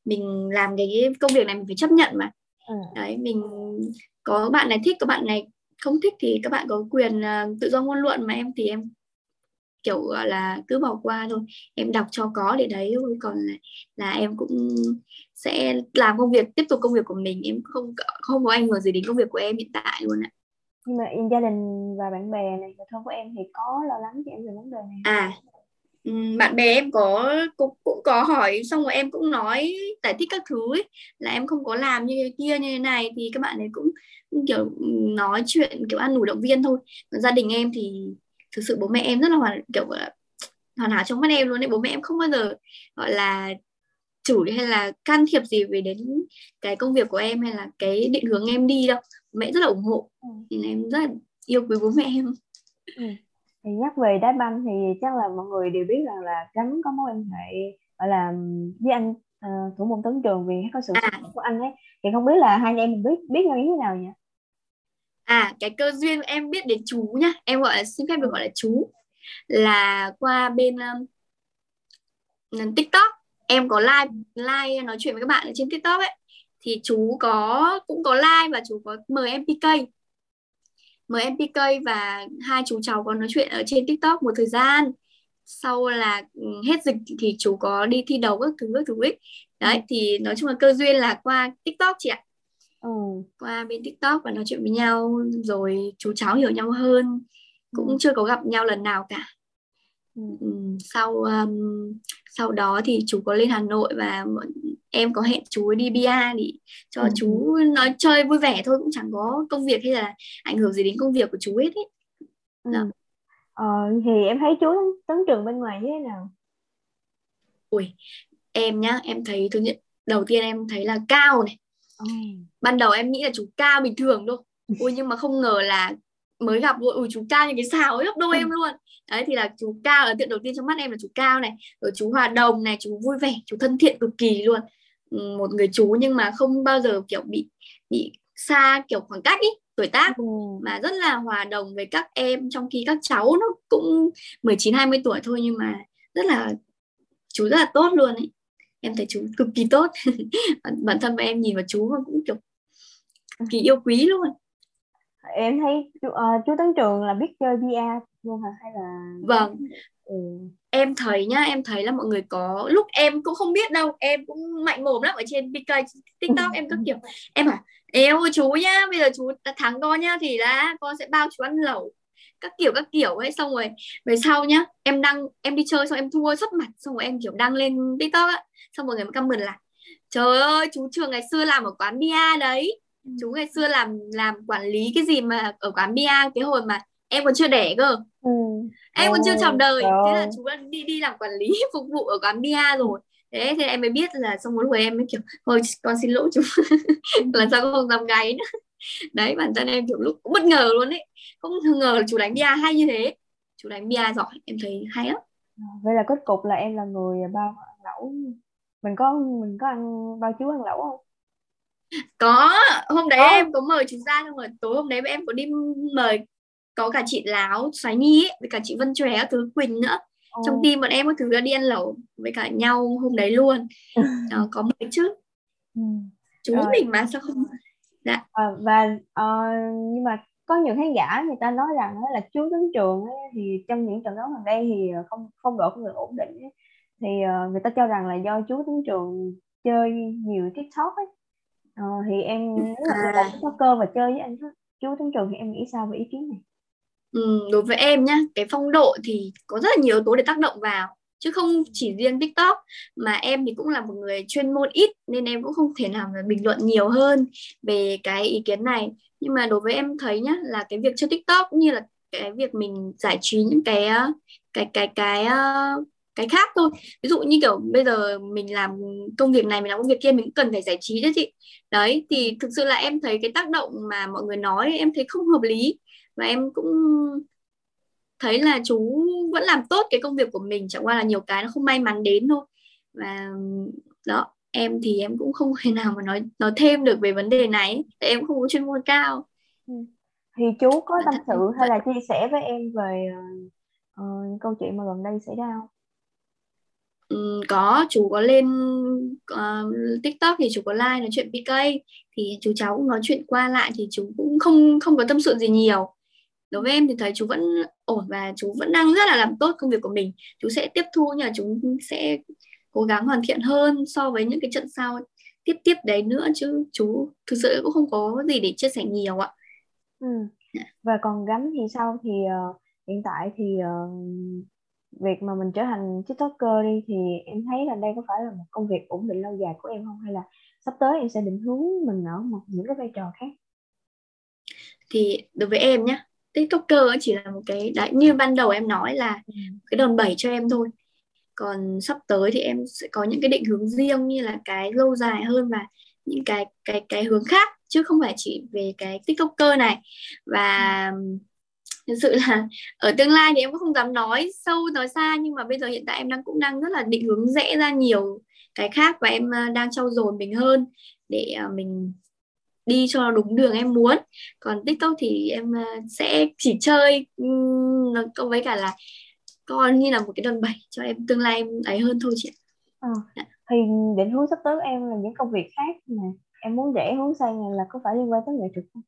mình làm cái công việc này mình phải chấp nhận mà. Ừ. đấy mình có bạn này thích có bạn này không thích thì các bạn có quyền uh, tự do ngôn luận mà em thì em kiểu là cứ bỏ qua thôi. Em đọc cho có để đấy thôi còn là, là em cũng sẽ làm công việc tiếp tục công việc của mình. Em không không có ảnh hưởng gì đến công việc của em hiện tại luôn ạ. Nhưng mà gia đình và bạn bè này người thân của em thì có lo lắng cho em về vấn đề này? À bạn bè em có cũng, cũng có hỏi xong rồi em cũng nói giải thích các thứ ấy, là em không có làm như thế kia như thế này thì các bạn ấy cũng kiểu nói chuyện kiểu ăn ủi động viên thôi. Gia đình em thì thực sự bố mẹ em rất là hoàn kiểu hoàn hảo trong mắt em luôn đấy bố mẹ em không bao giờ gọi là chửi hay là can thiệp gì về đến cái công việc của em hay là cái định hướng em đi đâu mẹ rất là ủng hộ ừ. nên em rất là yêu quý bố mẹ em ừ. thì nhắc về đá banh thì chắc là mọi người đều biết rằng là gắn có mối quan hệ gọi là với anh uh, thủ môn tấn trường vì có sự à. của anh ấy thì không biết là hai anh em mình biết biết nhau như thế nào nhỉ à cái cơ duyên em biết đến chú nhá. Em gọi là xin phép được gọi là chú. Là qua bên um, tiktok. Em có live live nói chuyện với các bạn ở trên tiktok ấy. Thì chú có cũng có like và chú có mời em PK mời em PK và hai chú cháu có nói chuyện ở trên TikTok một thời gian. Sau là ừ, hết dịch thì chú có đi thi đấu các thứ các thứ ấy. Đấy ừ. thì nói chung là cơ duyên là qua TikTok chị ạ ừ. qua bên TikTok và nói chuyện với nhau rồi chú cháu hiểu nhau hơn cũng ừ. chưa có gặp nhau lần nào cả ừ. sau um, sau đó thì chú có lên Hà Nội và em có hẹn chú đi bia để cho ừ. chú nói chơi vui vẻ thôi cũng chẳng có công việc hay là ảnh hưởng gì đến công việc của chú hết ấy. Ừ. Ờ, thì em thấy chú tấn trường bên ngoài như thế nào? Ui, em nhá, em thấy thứ nhất đầu tiên em thấy là cao này. Ừ. Ban đầu em nghĩ là chú cao bình thường thôi. Ui nhưng mà không ngờ là mới gặp ui chú cao như cái xào gấp đôi em luôn đấy thì là chú cao ấn tượng đầu tiên trong mắt em là chú cao này rồi chú hòa đồng này chú vui vẻ chú thân thiện cực kỳ luôn ừ, một người chú nhưng mà không bao giờ kiểu bị bị xa kiểu khoảng cách ý tuổi tác ừ. mà rất là hòa đồng với các em trong khi các cháu nó cũng 19 20 tuổi thôi nhưng mà rất là chú rất là tốt luôn ấy em thấy chú cực kỳ tốt. Bản thân em nhìn vào chú mà cũng kiểu cực kỳ yêu quý luôn. Em thấy chú, uh, chú Tấn Trường là biết chơi VR luôn hả? Hay là vâng. Ừ. em thấy nhá em thấy là mọi người có lúc em cũng không biết đâu em cũng mạnh mồm lắm ở trên PK TikTok em các kiểu. Em bảo eo chú nhá bây giờ chú thắng con nhá thì là con sẽ bao chú ăn lẩu các kiểu các kiểu ấy. Xong rồi về sau nhá em đăng em đi chơi xong em thua sắp mặt xong rồi em kiểu đăng lên tiktok á. Xong mọi người mới comment là trời ơi chú trường ngày xưa làm ở quán bia đấy. Chú ngày xưa làm làm quản lý cái gì mà ở quán bia cái hồi mà em còn chưa đẻ cơ. Ừ. em còn chưa chào đời. Rồi. thế là chú đã đi đi làm quản lý phục vụ ở quán bia rồi. Thế thì em mới biết là xong một lúc em mới kiểu thôi con xin lỗi chú. Lần sau không dám gáy nữa đấy bản thân em kiểu lúc cũng bất ngờ luôn ấy không ngờ là chú đánh bia hay như thế chú đánh bia giỏi em thấy hay lắm vậy là kết cục là em là người bao ăn lẩu mình có mình có ăn bao chú ăn lẩu không có hôm đấy Ồ. em có mời chú ra xong rồi tối hôm đấy em có đi mời có cả chị láo xoáy nhi ấy, với cả chị vân chòe thứ quỳnh nữa Ồ. trong team bọn em có thứ đi ăn lẩu với cả nhau hôm đấy luôn à, có mời chứ ừ. chú Rồi. mình mà sao không dạ. à, và uh, nhưng mà có nhiều khán giả người ta nói rằng là chú tấn trường ấy, thì trong những trận đấu gần đây thì không không độ không được ổn định ấy. thì uh, người ta cho rằng là do chú tấn trường chơi nhiều tiktok ấy Ờ, thì em à. có cơ và chơi với anh chú Tuấn Trường thì em nghĩ sao về ý kiến này? Ừ, đối với em nhá, cái phong độ thì có rất là nhiều yếu tố để tác động vào chứ không chỉ riêng TikTok, mà em thì cũng là một người chuyên môn ít, nên em cũng không thể nào mà bình luận nhiều hơn về cái ý kiến này. Nhưng mà đối với em thấy nhá, là cái việc chơi TikTok cũng như là cái việc mình giải trí những cái ờ, cái cái cái ờ, cái khác thôi. Ví dụ như kiểu bây giờ mình làm công việc này, mình làm công việc kia, mình cũng cần phải giải trí chứ chị. Đấy, thì thực sự là em thấy cái tác động mà mọi người nói, em thấy không hợp lý. Và em cũng thấy là chú vẫn làm tốt cái công việc của mình chẳng qua là nhiều cái nó không may mắn đến thôi. Và đó em thì em cũng không thể nào mà nói nói thêm được về vấn đề này. Tại em không có chuyên môn cao. Ừ. thì chú có tâm sự hay là chia sẻ với em về uh, câu chuyện mà gần đây xảy ra không? Um, có. Chú có lên uh, tiktok thì chú có like nói chuyện pk thì chú cháu cũng nói chuyện qua lại thì chú cũng không không có tâm sự gì nhiều đối với em thì thấy chú vẫn ổn và chú vẫn đang rất là làm tốt công việc của mình. Chú sẽ tiếp thu nhưng mà chú sẽ cố gắng hoàn thiện hơn so với những cái trận sau tiếp tiếp đấy nữa chứ chú thực sự cũng không có gì để chia sẻ nhiều ạ. Ừ. và còn gắn thì sao? Thì uh, hiện tại thì uh, việc mà mình trở thành tiktoker đi thì em thấy là đây có phải là một công việc ổn định lâu dài của em không? Hay là sắp tới em sẽ định hướng mình ở một những cái vai trò khác? Thì đối với em nhé tiktoker chỉ là một cái đấy như ban đầu em nói là ừ. cái đòn bẩy cho em thôi. Còn sắp tới thì em sẽ có những cái định hướng riêng như là cái lâu dài hơn và những cái cái cái hướng khác chứ không phải chỉ về cái tiktoker này. Và thực sự là ở tương lai thì em cũng không dám nói sâu nói xa nhưng mà bây giờ hiện tại em đang cũng đang rất là định hướng rẽ ra nhiều cái khác và em ờ, đang trau dồi mình hơn để ờ, mình đi cho đúng đường em muốn. Còn tiktok thì em ờ, sẽ chỉ chơi cộng với cả là con như là một cái đòn bẩy cho em tương lai em ấy hơn thôi chị ạ. À, thì định hướng sắp tới em là những công việc khác mà em muốn rẽ hướng sang là có phải liên quan tới nghệ thuật không?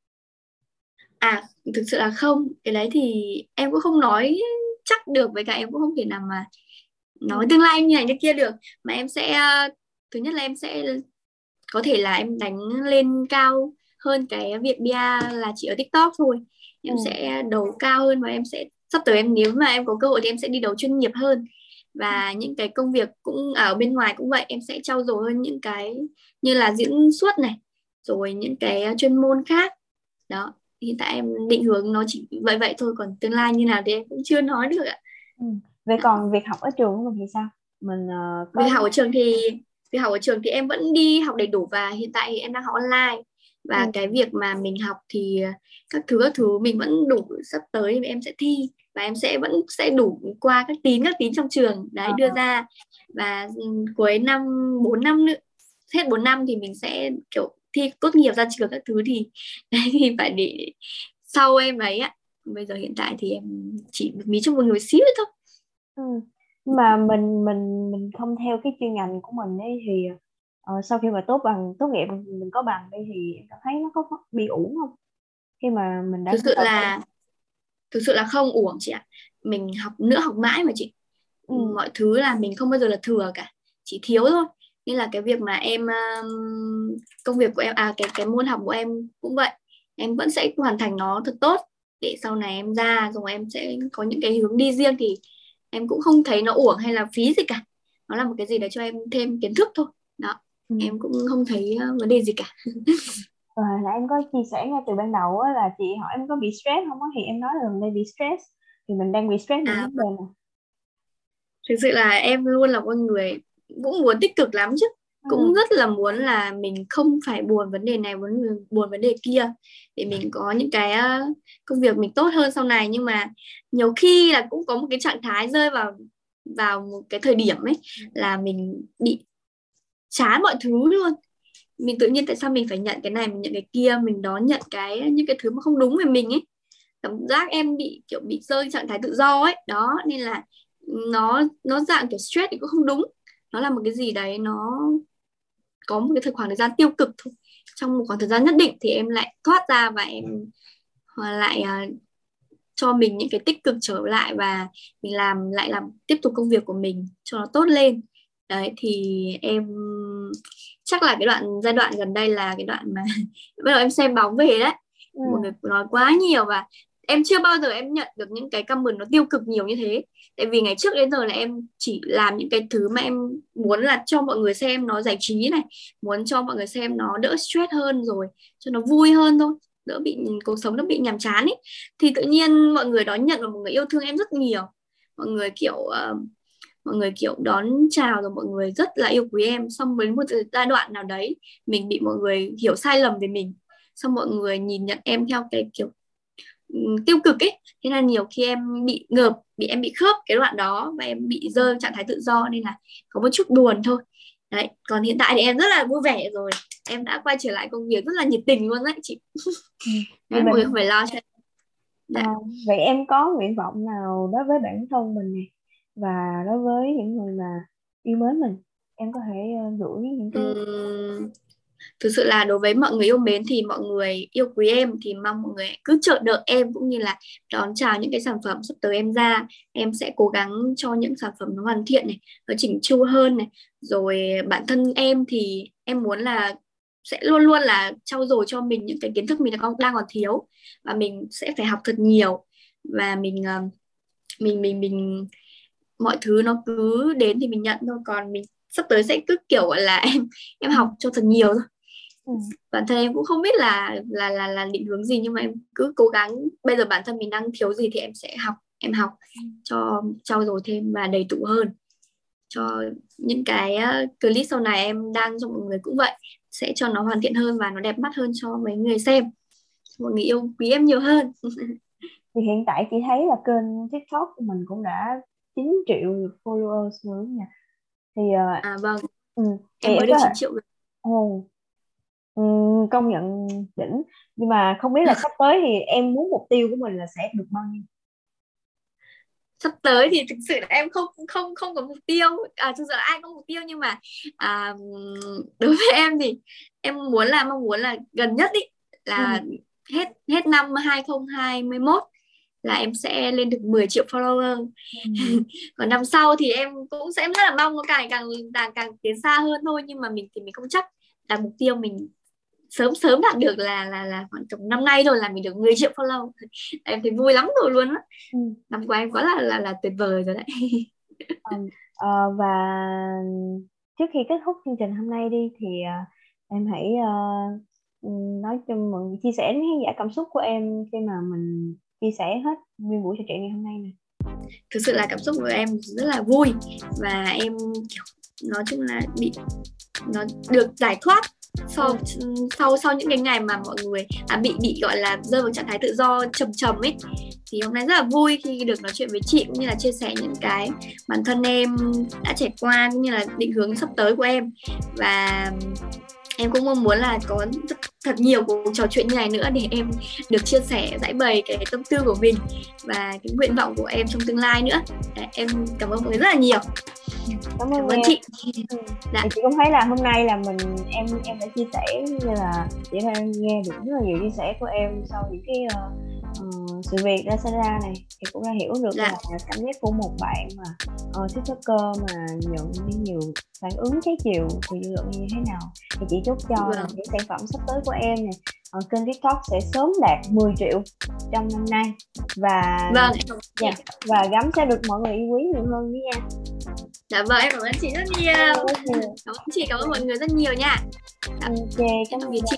À thực sự là không. Cái đấy thì em cũng không nói chắc được với cả em cũng không thể nào mà nói tương lai như này như kia được. Mà em sẽ thứ nhất là em sẽ có thể là em đánh lên cao hơn cái việc bia là chỉ ở tiktok thôi em ừ. sẽ đầu cao hơn và em sẽ sắp tới em nếu mà em có cơ hội thì em sẽ đi đấu chuyên nghiệp hơn và ừ. những cái công việc cũng ở bên ngoài cũng vậy em sẽ trau dồi hơn những cái như là diễn xuất này rồi những cái chuyên môn khác đó hiện tại em định hướng nó chỉ vậy vậy thôi còn tương lai như nào thì em cũng chưa nói được ạ ừ. vậy còn việc học ở trường của mình thì sao mình uh, có... việc học ở trường thì việc học ở trường thì em vẫn đi học đầy đủ và hiện tại thì em đang học online và ừ. cái việc mà mình học thì các thứ các thứ mình vẫn đủ sắp tới thì em sẽ thi và em sẽ vẫn sẽ đủ qua các tín các tín trong trường đấy à. đưa ra và ừ, cuối năm 4 năm nữa hết 4 năm thì mình sẽ kiểu thi tốt nghiệp ra trường các thứ thì đấy thì phải để sau em ấy ạ bây giờ hiện tại thì em chỉ mí trong một người xíu thôi ừ. Mà mình mình mình không theo cái chuyên ngành của mình ấy thì uh, sau khi mà tốt bằng tốt nghiệp mình có bằng đi thì em cảm thấy nó có bị uổng không? Khi mà mình đã thực sự là không? thực sự là không uổng chị ạ. Mình học nữa học mãi mà chị. Ừ. mọi thứ là mình không bao giờ là thừa cả chỉ thiếu thôi. Nên là cái việc mà em công việc của em à cái cái môn học của em cũng vậy. Em vẫn sẽ hoàn thành nó thật tốt để sau này em ra rồi em sẽ có những cái hướng đi riêng thì em cũng không thấy nó uổng hay là phí gì cả. Nó là một cái gì để cho em thêm kiến thức thôi. Đó ừ. em cũng không thấy vấn đề gì cả. À, là em có chia sẻ ngay từ ban đầu á, là chị hỏi em có bị stress không á thì em nói là mình đang bị stress. Thì mình đang bị stress à, vấn đề này. thực sự là em luôn là con người cũng muốn tích cực lắm chứ cũng ừ. rất là muốn là mình không phải buồn vấn đề này muốn buồn vấn đề kia. Để mình có những cái công việc mình tốt hơn sau này. Nhưng mà nhiều khi là cũng có một cái trạng thái rơi vào vào một cái thời điểm ấy là mình bị chán mọi thứ luôn. Mình tự nhiên tại sao mình phải nhận cái này mình nhận cái kia mình đón nhận cái những cái thứ mà không đúng về mình ấy. Cảm giác em bị kiểu bị rơi trạng thái tự do ấy. Đó nên là nó nó dạng kiểu stress thì cũng không đúng. Nó là một cái gì đấy nó có một cái thời khoảng thời gian tiêu cực thôi. Trong một khoảng thời gian nhất định thì em lại thoát ra và em lại uh, cho mình những cái tích cực trở lại và mình làm lại làm tiếp tục công việc của mình cho nó tốt lên. Đấy thì em chắc là cái đoạn giai đoạn gần đây là cái đoạn mà bắt đầu em xem bóng về đấy. Ừ. mọi người nói quá nhiều và em chưa bao giờ em nhận được những cái comment nó tiêu cực nhiều như thế. Tại vì ngày trước đến giờ là em chỉ làm những cái thứ mà em muốn là cho mọi người xem nó giải trí này muốn cho mọi người xem nó đỡ stress hơn rồi cho nó vui hơn thôi đỡ bị cuộc sống nó bị nhàm chán ấy thì tự nhiên mọi người đón nhận và mọi người yêu thương em rất nhiều. Mọi người kiểu uh, mọi người kiểu đón chào rồi mọi người rất là yêu quý em. Xong đến một giai đoạn nào đấy mình bị mọi người hiểu sai lầm về mình. Xong mọi người nhìn nhận em theo cái kiểu tiêu cực ấy. Thế là nhiều khi em bị ngợp bị em bị khớp cái đoạn đó và em bị rơi trạng thái tự do nên là có một chút buồn thôi. Đấy còn hiện tại thì em rất là vui vẻ rồi. Em đã quay trở lại công việc rất là nhiệt tình luôn đấy chị. Ừ. mọi người không phải lo cho em. À, vậy em có nguyện vọng nào đối với bản thân mình này và đối với những người mà yêu mến mình? Em có thể uh, gửi những cái uhm, thực sự là đối với mọi người yêu mến thì mọi người yêu quý em thì mong mọi người cứ chờ đợi em cũng như là đón chào những cái sản phẩm sắp tới em ra. Em sẽ cố gắng cho những sản phẩm nó hoàn thiện này, nó chỉnh chu hơn này. Rồi bản thân em thì em muốn là sẽ luôn luôn là trau dồi cho mình những cái kiến thức mình đang còn thiếu và mình sẽ phải học thật nhiều. Và mình ờ, mình mình mình, mọi thứ nó cứ đến thì mình nhận thôi. Còn mình sắp tới sẽ cứ, kiểu là em em học cho thật nhiều thôi ừ. bản thân em cũng không biết là là là là định hướng gì nhưng mà em cứ cố gắng. Bây giờ bản thân mình đang thiếu gì thì em sẽ học em học cho trau dồi thêm và đầy đủ hơn. Cho những cái clip sau này em đăng cho mọi người cũng vậy sẽ cho nó hoàn thiện hơn và nó đẹp mắt hơn cho mấy người xem. Mọi người yêu quý em nhiều hơn. Thì hiện tại chị thấy là kênh tiktok của mình cũng đã 9 triệu followers rồi nha. Thì uh, à vâng. ừ, em mới được 9 triệu rồi. Ồ ừ, công nhận đỉnh. Nhưng mà không biết là sắp tới thì em muốn mục tiêu của mình là sẽ được bao nhiêu? Sắp tới thì thực sự là em không không không có mục tiêu. À thực sự là ai có mục tiêu nhưng mà à, đối với em thì em muốn là mong muốn là gần nhất ý là ừ. hết hết năm 2021 là em sẽ lên được 10 triệu follower. Ừ. còn năm sau thì em cũng sẽ rất là mong nó càng càng càng càng tiến xa hơn thôi. Nhưng mà mình thì mình không chắc là mục tiêu mình sớm sớm đạt được là là là khoảng tầm năm nay thôi là mình được 10 triệu follow. Em thấy vui lắm rồi luôn á. Ừ. năm qua em quá là là là tuyệt vời rồi đấy. Uh, và trước khi kết thúc chương trình hôm nay đi thì uh, em hãy uh, nói cho mọi người chia sẻ khán giả cảm xúc của em khi mà mình chia sẻ hết nguyên buổi trò chuyện ngày hôm nay này thực sự là cảm xúc của em rất là vui và em nói chung là bị nó được giải thoát sau sau sau những cái ngày mà mọi người à, bị bị gọi là rơi vào trạng thái tự do trầm trầm ấy thì hôm nay rất là vui khi được nói chuyện với chị cũng như là chia sẻ những cái bản thân em đã trải qua cũng như là định hướng sắp tới của em. Và em cũng mong muốn là có thật nhiều cuộc trò chuyện như này nữa để em được chia sẻ giải bày cái tâm tư của mình và cái nguyện vọng của em trong tương lai nữa Đấy, em cảm ơn mọi người rất là nhiều cảm ơn, cảm ơn chị ừ. dạ. chị cũng thấy là hôm nay là mình em em đã chia sẻ như là chị đang nghe được rất là nhiều chia sẻ của em sau những cái uh, uh, sự việc đã xảy ra này thì cũng đã hiểu được dạ. là cảm giác của một bạn mà uh, tiktoker mà nhận nhiều phản ứng trái chiều thì dư luận như thế nào? Thì chị chúc cho vâng. những sản phẩm sắp tới của em này ở kênh tiktok sẽ sớm đạt 10 triệu trong năm nay và vâng dạ, và gắm sẽ được mọi người yêu quý nhiều hơn nữa nha. Dạ vâng em cảm ơn chị rất nhiều. Cảm ơn chị. Cảm ơn mọi người rất nhiều nha. Dạ. ok cảm ơn chị